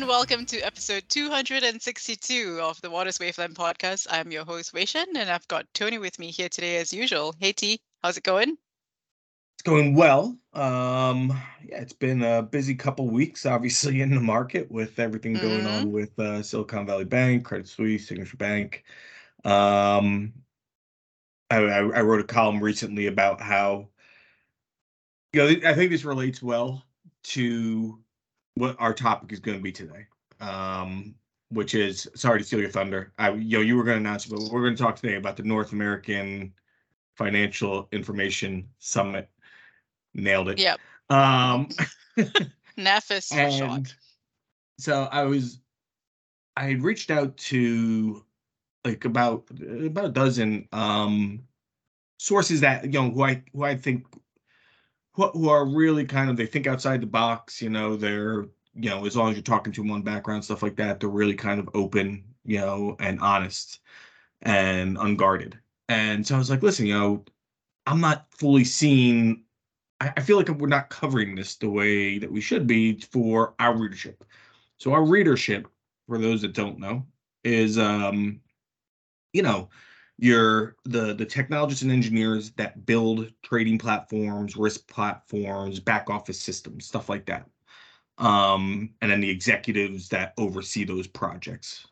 And welcome to episode 262 of the Waters Wavelength podcast. I'm your host, Weishen, and I've got Tony with me here today as usual. Hey T, how's it going? It's going well. Um, yeah, it's been a busy couple weeks, obviously, in the market with everything going Mhm. on with uh, Silicon Valley Bank, Credit Suisse, Signature Bank. Um, I, I, I wrote a column recently about how, you know, I think this relates well to what our topic is going to be today. Um, which is sorry to steal your thunder. I, you you were going to announce, it, but we're going to talk today about the North American Financial Information Summit. Nailed it. Yep. Um, NAFIS for short. and so I was, I had reached out to like about about a dozen um sources that you know who I who I think who, who are really kind of they think outside the box. You know, they're you know as long as you're talking to them on background stuff like that, they're really kind of open, you know, and honest and unguarded. And so I was like, listen, you know, I'm not fully seeing. I, I feel like we're not covering this the way that we should be for our readership. So our readership, for those that don't know, is um, you know, you're the the technologists and engineers that build trading platforms, risk platforms, back office systems, stuff like that. Um, and then the executives that oversee those projects.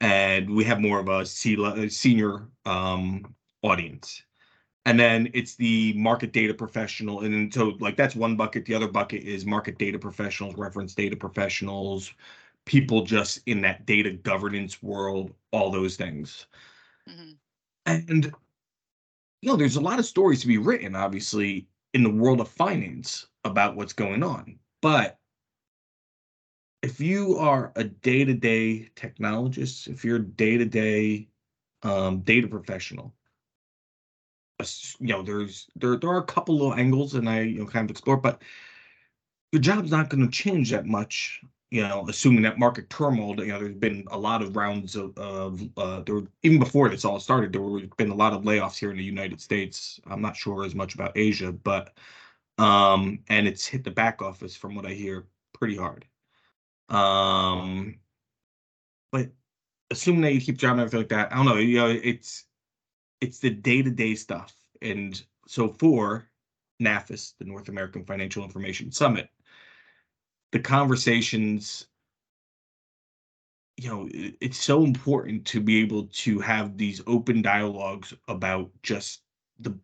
And we have more of a senior um, audience. And then it's the market data professional. And so like that's one bucket. The other bucket is market data professionals, reference data professionals, people just in that data governance world, all those things. Mhm. And you know, there's a lot of stories to be written, obviously, in the world of finance about what's going on. But if you are a day-to-day technologist, if you're a day-to-day um, data professional, you know, there's there there are a couple of angles, and I you know kind of explore, but your job's not going to change that much. You know, assuming that market turmoil, you know, there's been a lot of rounds of, of uh, there were, even before this all started, there were been a lot of layoffs here in the United States. I'm not sure as much about Asia, but um, and it's hit the back office from what I hear pretty hard. Um, but assuming that you keep and everything like that, I don't know. You know, it's it's the day to day stuff, and so for NAFIS, the North American Financial Information Summit, the conversations. You know, it's so important to be able to have these open dialogues about just the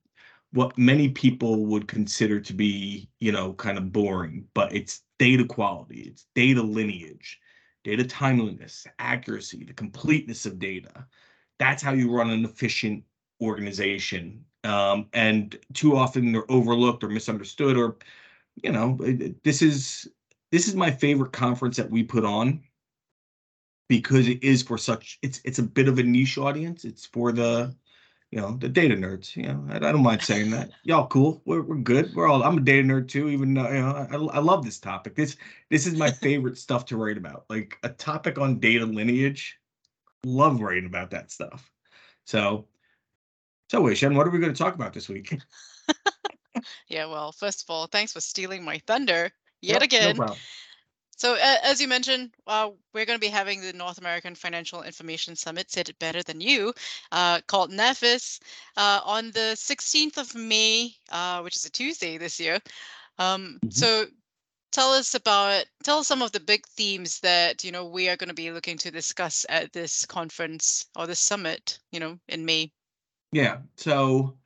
what many people would consider to be, you know, kind of boring, but it's data quality, it's data lineage, data timeliness, accuracy, the completeness of data. That's how you run an efficient organization. Um, and too often they're overlooked or misunderstood, or you know, this is this is my favorite conference that we put on because it is for such it's it's a bit of a niche audience. It's for the you know, the data nerds. You know, I, I don't mind saying that. Y'all cool. We're, we're good. We're all. I'm a data nerd too. Even though you know, I, I love this topic. This this is my favorite stuff to write about. Like a topic on data lineage. Love writing about that stuff. So, so Weishen, what are we going to talk about this week? Yeah, well, first of all, thanks for stealing my thunder yet Yep, again. No. So, uh, as you mentioned, uh, we're going to be having the North American Financial Information Summit, said it better than you, uh, called NAFIS, uh, on the 16th of May, uh, which is a Tuesday this year. Um, Mhm. So, tell us about, tell us some of the big themes that, you know, we are going to be looking to discuss at this conference or this summit, you know, in May. Yeah. So,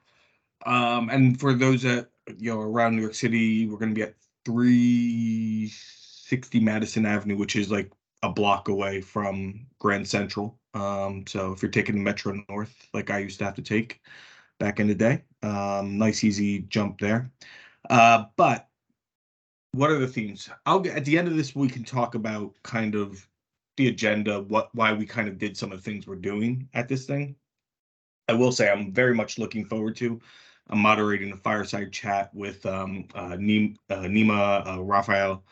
um, and for those that you know around New York City, we're going to be at 360 Madison Avenue, which is like a block away from Grand Central. Um, so if you're taking the Metro North, like I used to have to take back in the day, um, nice easy jump there. Uh, but what are the themes? I'll get at the end of this. We can talk about kind of the agenda, what why we kind of did some of the things we're doing at this thing. I will say I'm very much looking forward to. I'm moderating a fireside chat with um, uh, Neem, uh, Neema uh, Raphael.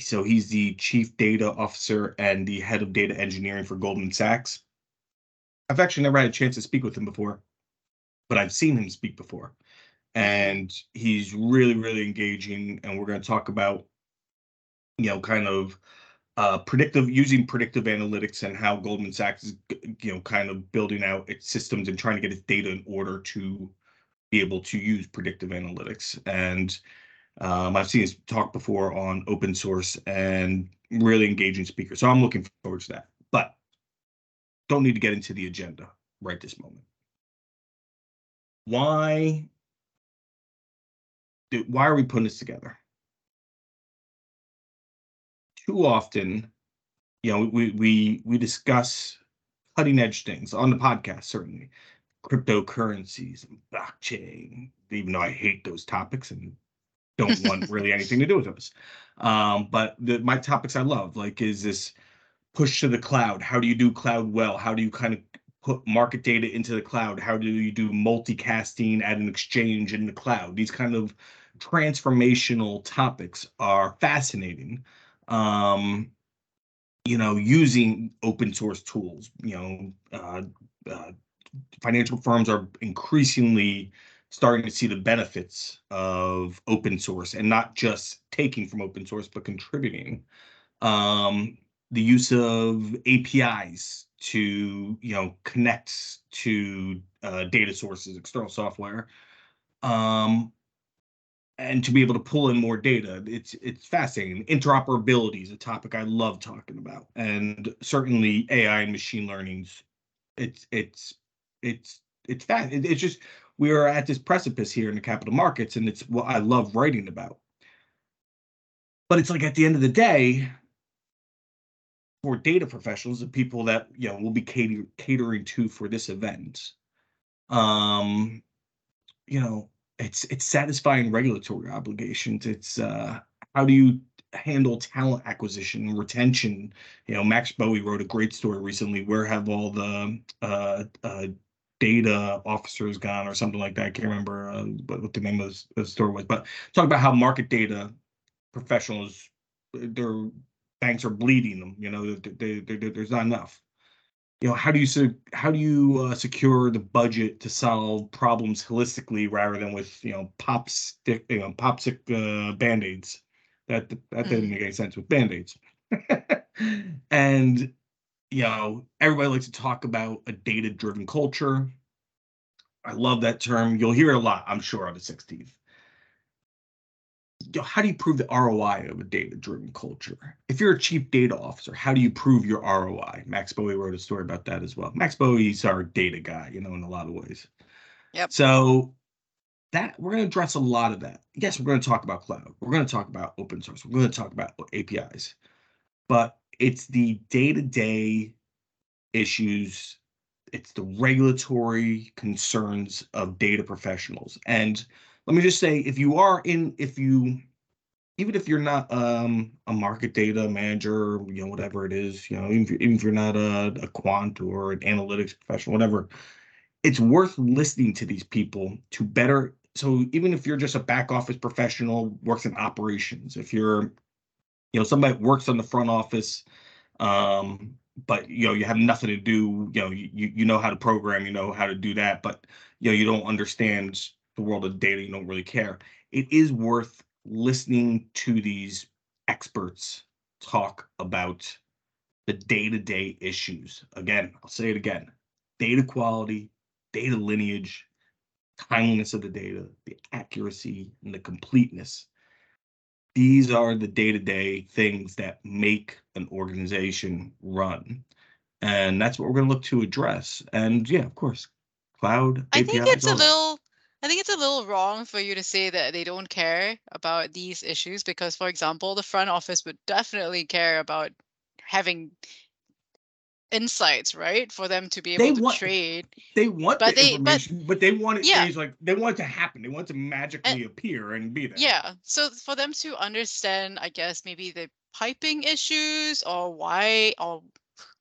So he's the chief data officer and the head of data engineering for Goldman Sachs. I've actually never had a chance to speak with him before, but I've seen him speak before, and he's really, really engaging. And we're going to talk about, you know, kind of uh, predictive using predictive analytics and how Goldman Sachs is you know kind of building out its systems and trying to get its data in order to be able to use predictive analytics. And um, I've seen his talk before on open source and really engaging speaker. So I'm looking forward to that. But don't need to get into the agenda right this moment. Why? Why are we putting this together? too often, you know, we we we discuss cutting edge things on the podcast, certainly cryptocurrencies and blockchain, even though I hate those topics and don't want really anything to do with those. Um, but the, my topics I love, like, is this push to the cloud? How do you do cloud well? How do you kind of put market data into the cloud? How do you do multicasting at an exchange in the cloud? These kind of transformational topics are fascinating um, you know, using open source tools. You know, uh, uh, financial firms are increasingly starting to see the benefits of open source and not just taking from open source, but contributing. Um, the use of APIs to, you know, connect to uh, data sources, external software. Um, and to be able to pull in more data it's it's fascinating interoperability is a topic i love talking about and certainly ai and machine learning's it's it's it's it's fast it's just we are at this precipice here in the capital markets and it's what i love writing about but it's like at the end of the day for data professionals the people that you know will be cater- catering to for this event um you know it's it's satisfying regulatory obligations. It's uh, how do you handle talent acquisition and retention? You know, Max Bowie wrote a great story recently. Where have all the uh, uh, data officers gone, or something like that? I can't remember uh, what, what the name of the store was, but talk about how market data professionals, their banks are bleeding them. You know, they, they, they, there's not enough you know how do you how do you uh, secure the budget to solve problems holistically rather than with you know pop stick you know pop stick uh, band-aids that that mm. didn't make any sense with band-aids and you know everybody likes to talk about a data driven culture i love that term you'll hear it a lot i'm sure on the 16th you know, how do you prove the ROI of a data driven culture? If you're a chief data officer, how do you prove your ROI? Max Bowie wrote a story about that as well. Max Bowie's our data guy, you know, in a lot of ways. Yep. So that we're going to address a lot of that. Yes, we're going to talk about cloud. We're going to talk about open source. We're going to talk about APIs. But it's the day-to-day issues, it's the regulatory concerns of data professionals. And let me just say, if you are in, if you, even if you're not um, a market data manager, you know, whatever it is, you know, even if, even if you're not a, a quant or an analytics professional, whatever, it's worth listening to these people to better. So even if you're just a back office professional, works in operations, if you're, you know, somebody works on the front office, um, but you know you have nothing to do you know you you know how to program you know how to do that but you know you don't understand the world of data, you don't really care. It is worth listening to these experts talk about the day-to-day issues. Again, I'll say it again. Data quality, data lineage, timeliness of the data, the accuracy, and the completeness. These are the day-to-day things that make an organization run. And that's what we're going to look to address. And yeah, of course, cloud. I think it's a little I think it's a little wrong for you to say that they don't care about these issues because, for example, the front office would definitely care about having insights, right? For them to be able They to want trade. they want But the they but information, but they want it yeah, like they want it to happen. They want it to and magically appear and be there. yeah. So for them to understand, I guess maybe the piping issues or why or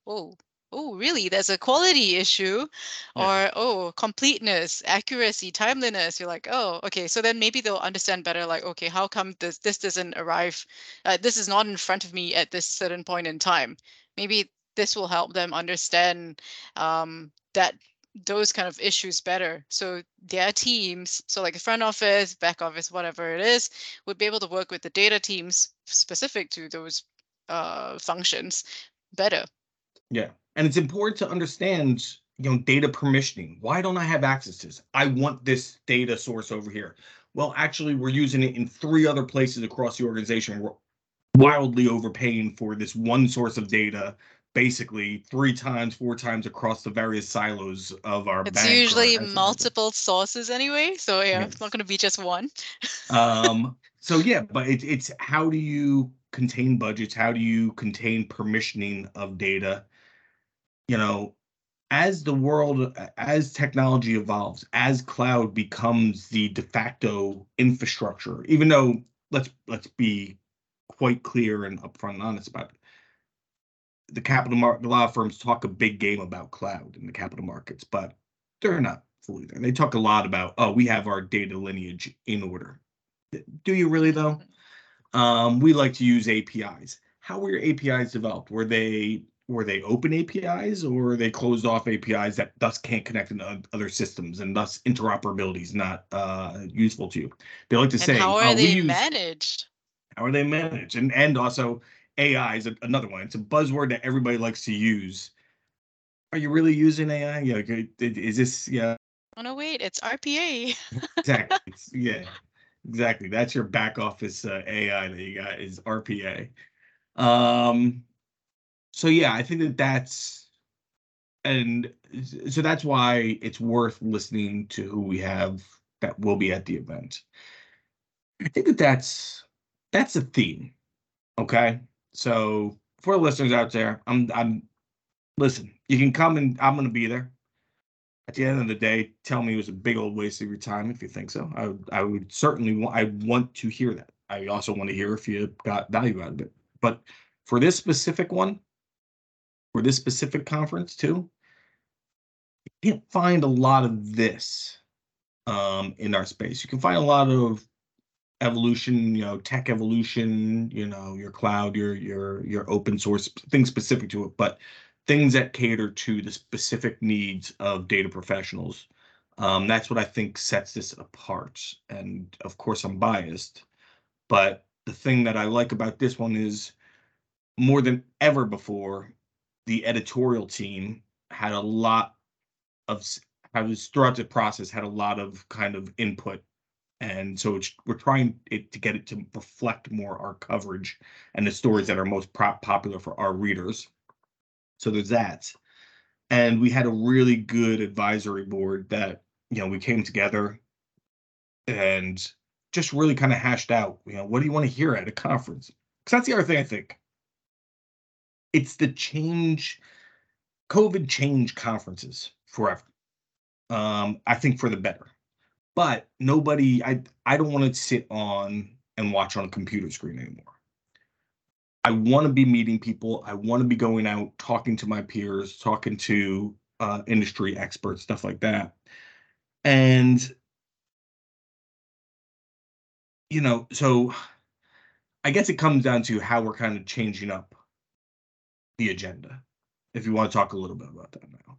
oh oh, really? There's a quality issue, Yeah. or oh, completeness, accuracy, timeliness. You're like, oh, okay. So then maybe they'll understand better. Like, okay, how come this this doesn't arrive? Uh, this is not in front of me at this certain point in time. Maybe this will help them understand um, that those kind of issues better. So their teams, so like the front office, back office, whatever it is, would be able to work with the data teams specific to those uh, functions better. Yeah. And it's important to understand, you know, data permissioning. Why don't I have access to this? I want this data source over here. Well, actually, we're using it in three other places across the organization. We're wildly overpaying for this one source of data basically three times, four times across the various silos of our It's usually multiple sources anyway, so yeah, yes. it's not going to be just one. um. So yeah, but it's it's how do you contain budgets? How do you contain permissioning of data? You know, as the world, as technology evolves, as cloud becomes the de facto infrastructure, even though let's let's be quite clear and upfront and honest about it the capital market, a lot of firms talk a big game about cloud in the capital markets, but they're not fully there. They talk a lot about, oh, we have our data lineage in order. Do you really though? Um, we like to use APIs. How were your APIs developed? Were they were they open APIs or were they closed off APIs that thus can't connect into other systems and thus interoperability is not uh, useful to you? They like to and say, how are oh, they use, managed? How are they managed? And and also AI is another one. It's a buzzword that everybody likes to use. Are you really using AI? Yeah, is this yeah? Oh no, wait, it's RPA. exactly. It's, yeah, exactly. That's your back office uh, AI that you got is RPA. Um, so yeah, I think that that's and so that's why it's worth listening to who we have that will be at the event. I think that that's that's a theme. Okay. So for the listeners out there, I'm I'm listen, you can come and I'm gonna be there. At the end of the day, tell me it was a big old waste of your time if you think so. I would I would certainly want I want to hear that. I also want to hear if you got value out of it. But for this specific one, for this specific conference too, you can't find a lot of this um, in our space. You can find a lot of evolution, you know, tech evolution, you know, your cloud, your your your open source things specific to it, but things that cater to the specific needs of data professionals. Um, that's what I think sets this apart. And of course, I'm biased, but the thing that I like about this one is more than ever before, the editorial team had a lot of was throughout the process had a lot of kind of input and so we're trying it to get it to reflect more our coverage and the stories that are most popular for our readers. So there's that, and we had a really good advisory board that you know we came together and just really kind of hashed out. You know, what do you want to hear at a conference? Because that's the other thing I think. It's the change. COVID change conferences forever. Um, I think for the better but nobody i i don't want to sit on and watch on a computer screen anymore. I want to be meeting people i want to be going out talking to my peers talking to uh, industry experts stuff like that. And you know so i guess it comes down to how we're kind of changing up the agenda if you want to talk a little bit about that now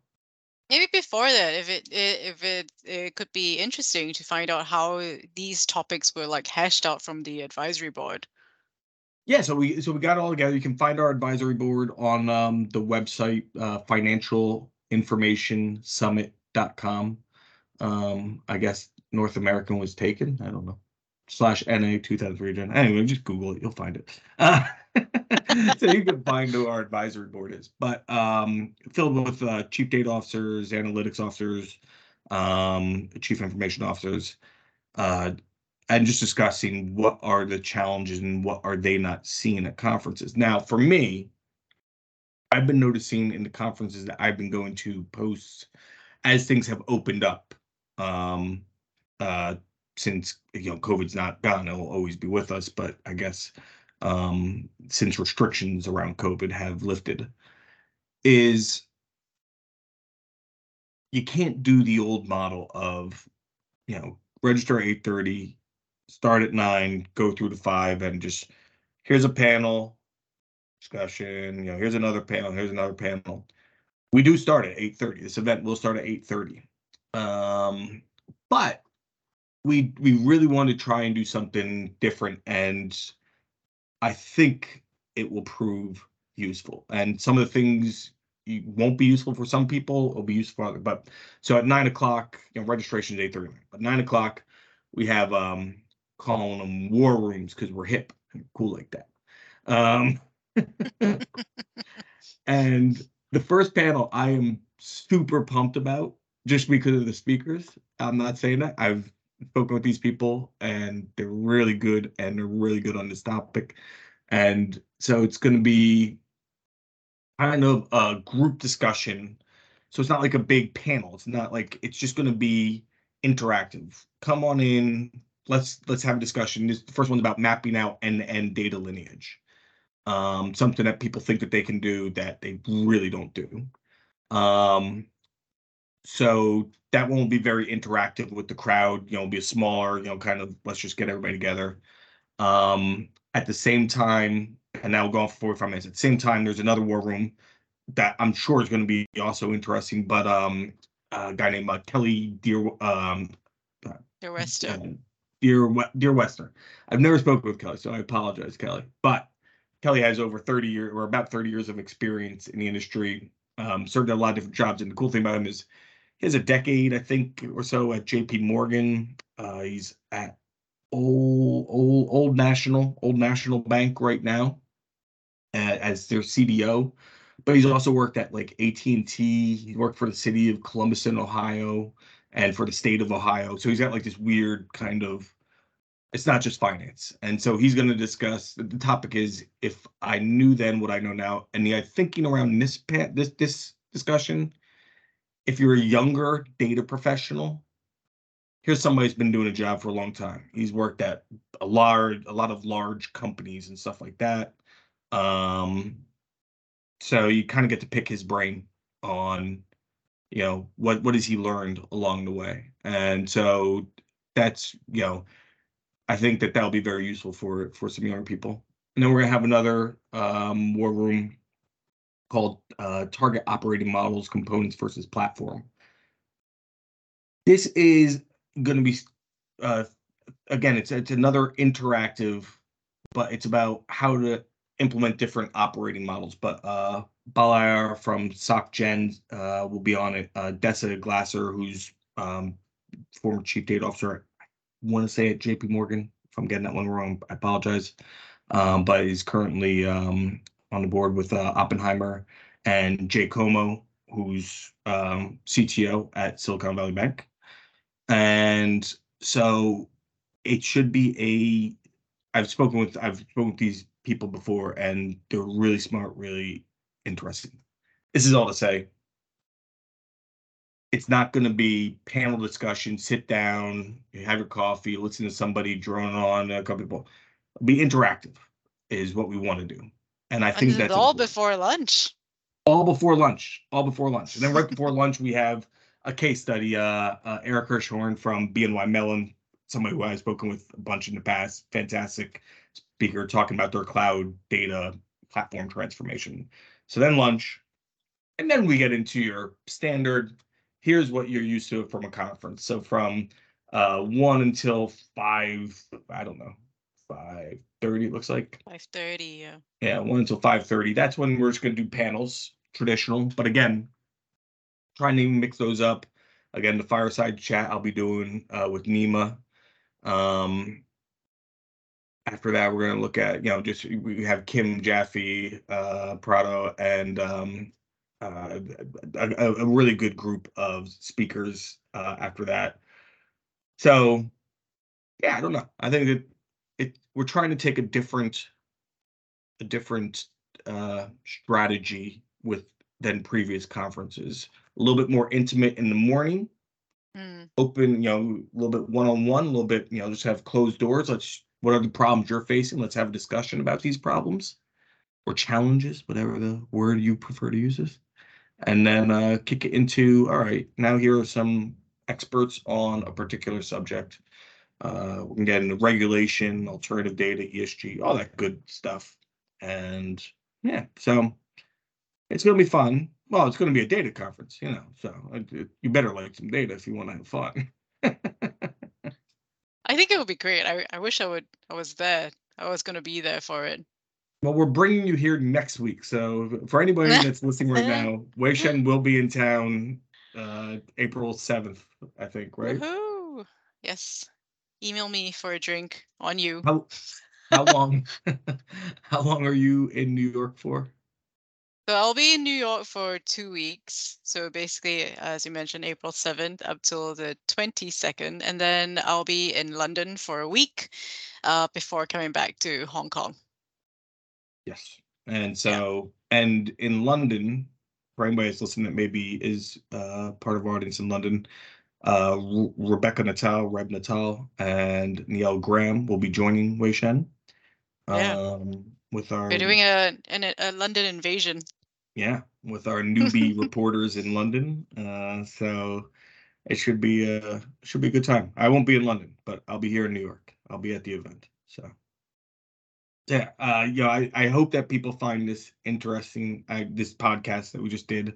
Maybe before that, if it if it it could be interesting to find out how these topics were like hashed out from the advisory board. Yeah, so we so we got it all together. You can find our advisory board on um, the website uh, financialinformationsummit.com. Um, I guess North American was taken. I don't know. Slash NA 2003 gen. Anyway, just Google it. You'll find it. so you can find who our advisory board is. But um, filled with uh, chief data officers, analytics officers, um, chief information officers, uh, and just discussing what are the challenges and what are they not seeing at conferences. Now, for me, I've been noticing in the conferences that I've been going to posts as things have opened up. Um, uh, since you know COVID's not gone, it'll always be with us. But I guess um, since restrictions around COVID have lifted, is you can't do the old model of, you know, register at 8:30, start at nine, go through to five, and just here's a panel discussion. You know, here's another panel. Here's another panel. We do start at 8:30. This event will start at 8:30. Um, but we we really want to try and do something different and I think it will prove useful. And some of the things you won't be useful for some people, it'll be useful for others. But so at nine o'clock, you know, registration is eight thirty. But nine o'clock, we have um calling them war rooms because we're hip and cool like that. Um, and the first panel I am super pumped about just because of the speakers. I'm not saying that. I've spoken with these people and they're really good and they're really good on this topic. And so it's going to be kind of a group discussion. So it's not like a big panel. It's not like it's just going to be interactive. Come on in. Let's let's have a discussion. This the first one's about mapping out end-to-end data lineage. Um, something that people think that they can do that they really don't do. Um, so that won't be very interactive with the crowd. You know, be a smaller, you know, kind of let's just get everybody together. Um, at the same time, and now we'll go on for 45 minutes. At the same time, there's another war room that I'm sure is going to be also interesting, but um, a guy named uh, Kelly Deer um, Dear Wester. uh, Dear We- Dear Wester. I've never spoken with Kelly, so I apologize, Kelly. But Kelly has over 30 years or about 30 years of experience in the industry. Um, served at a lot of different jobs, and the cool thing about him is he has a decade, I think, or so at J.P. Morgan. Uh, he's at old old old National Old National Bank right now uh, as their CDO. But he's also worked at like AT&T. He worked for the city of Columbus in Ohio and for the state of Ohio. So he's got like this weird kind of it's not just finance. And so he's going to discuss the topic is if I knew then what I know now. And the thinking around this this this discussion, if you're a younger data professional, here's somebody who's been doing a job for a long time. He's worked at a large a lot of large companies and stuff like that. Um so you kind of get to pick his brain on you know what what has he learned along the way and so that's you know i think that that'll be very useful for for some young people and then we're to have another um, war room called uh, target operating models components versus platform this is going to be uh, again it's it's another interactive but it's about how to implement different operating models. But uh, Balayar from SocGen uh, will be on it. Uh, Dessa Glasser, who's um, former chief data officer, I want to say at JP Morgan. If I'm getting that one wrong, I apologize. Um, but he's currently um, on the board with uh, Oppenheimer and Jay Como, who's um, CTO at Silicon Valley Bank. And so it should be a I've spoken with I've spoken with these people before and they're really smart, really interesting. This is all to say it's not going to be panel discussion, sit down, have your coffee, listen to somebody drone on a couple people. Be interactive is what we want to do. And I think and that's all before lunch. all before lunch, all before lunch. And then right before lunch, we have a case study. Uh, uh, Eric Hirschhorn from BNY Mellon, somebody who I've spoken with a bunch in the past, fantastic speaker talking about their cloud data platform transformation. So then lunch, and then we get into your standard. Here's what you're used to from a conference. So from uh, one until five, I don't know, five thirty. It looks like. Five thirty. Yeah. Yeah, one until five thirty. That's when we're just gonna do panels, traditional. But again, trying to mix those up. Again, the fireside chat I'll be doing uh, with Neema. Um, after that, we're gonna look at you know just we have Kim Jaffe, uh, Prado, and um, uh, a, a really good group of speakers uh, after that. So, yeah, I don't know. I think that we're trying to take a different a different uh, strategy with than previous conferences. A little bit more intimate in the morning, Mm. open, you know, a little bit one on one, a little bit, you know, just have closed doors. Let's what are the problems you're facing? Let's have a discussion about these problems or challenges, whatever the word you prefer to use is. And then uh, kick it into all right, now here are some experts on a particular subject. Uh, we can get into regulation, alternative data, ESG, all that good stuff. And yeah, so it's going to be fun. Well, it's going to be a data conference, you know, so you better like some data if you want to have fun. I think it would be great. I I wish I would I was there. I was gonna be there for it. Well, we're bringing you here next week. So for anybody that's listening right now, Wei Shen will be in town uh April 7th, I think, right? Woohoo! Yes. Email me for a drink on you. How how long how long are you in New York for? So I'll be in New York for two weeks. So basically, as you mentioned, April 7th up till the 22nd. And then I'll be in London for a week uh, before coming back to Hong Kong. Yes. And so, and in London, for anybody that's listening that maybe is uh, part of our audience in London, uh, Re- Rebecca Natal, Reb Natal, and Neil Graham will be joining Wei Shen. Yeah. Um, with our We're doing a, an, a London invasion. yeah, with our newbie reporters in London. Uh, so it should be a should be a good time. I won't be in London, but I'll be here in New York. I'll be at the event. So yeah, uh, yeah. I, I hope that people find this interesting. Uh, this podcast that we just did.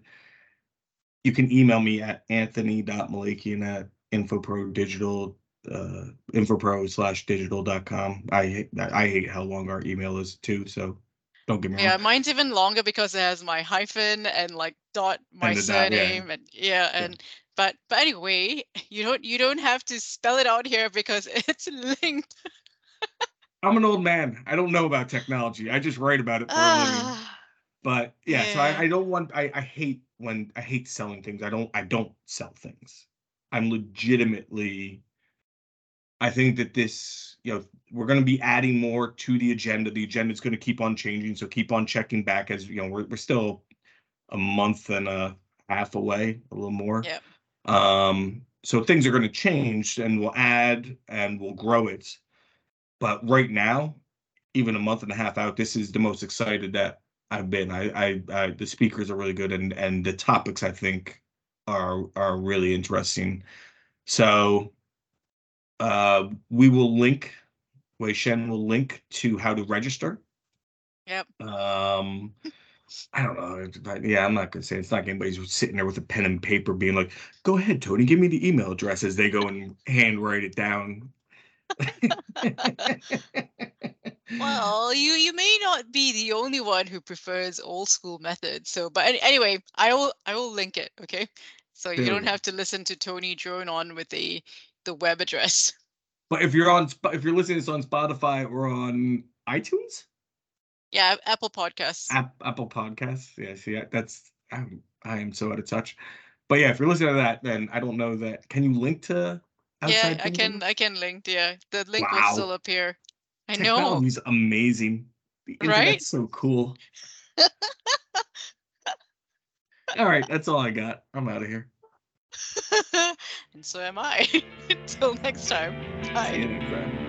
You can email me at anthony.malakian at infopro uh infopro slash digital dot com. I hate I hate how long our email is too, so don't get me Yeah, wrong. mine's even longer because it has my hyphen and like dot my And the dot, yeah. surname and yeah, and but but anyway, you don't you don't have to spell it out here because it's linked. I'm an old man. I don't know about technology. I just write about it for a living. But yeah, so I, I don't want I, I hate when I hate selling things. I don't I don't sell things. I'm legitimately I think that this, you know, we're going to be adding more to the agenda. The agenda is going to keep on changing, so keep on checking back as you know we're we're still a month and a half away, a little more. Yep. Um, so things are going to change, and we'll add and we'll grow it. But right now, even a month and a half out, this is the most excited that I've been. I, I, I the speakers are really good, and and the topics I think are are really interesting. So, uh, we will link. Wei Shen will link to how to register. Yep. Um, I don't know. Yeah, I'm not gonna say it's not like anybody's sitting there with a pen and paper being like, "Go ahead, Tony, give me the email address." As they go and hand write it down. Well, you you may not be the only one who prefers old school methods. So, but anyway, I will I will link it. Okay, so you don't hmm. have to listen to Tony drone on with the the web address. But if you're on, if you're listening to this on Spotify or on iTunes, Yeah, Apple Podcasts. App, Apple Podcasts, yeah, see, that's I'm, I am so out of touch. But yeah, if you're listening to that, then I don't know that. Can you link to? yeah, I can I can link. Yeah, the link Wow. will still appear. I know. Technology's amazing. The Right? internet's so cool. all right, that's all I got. I'm out of here. and so am I. Until next time. Bye.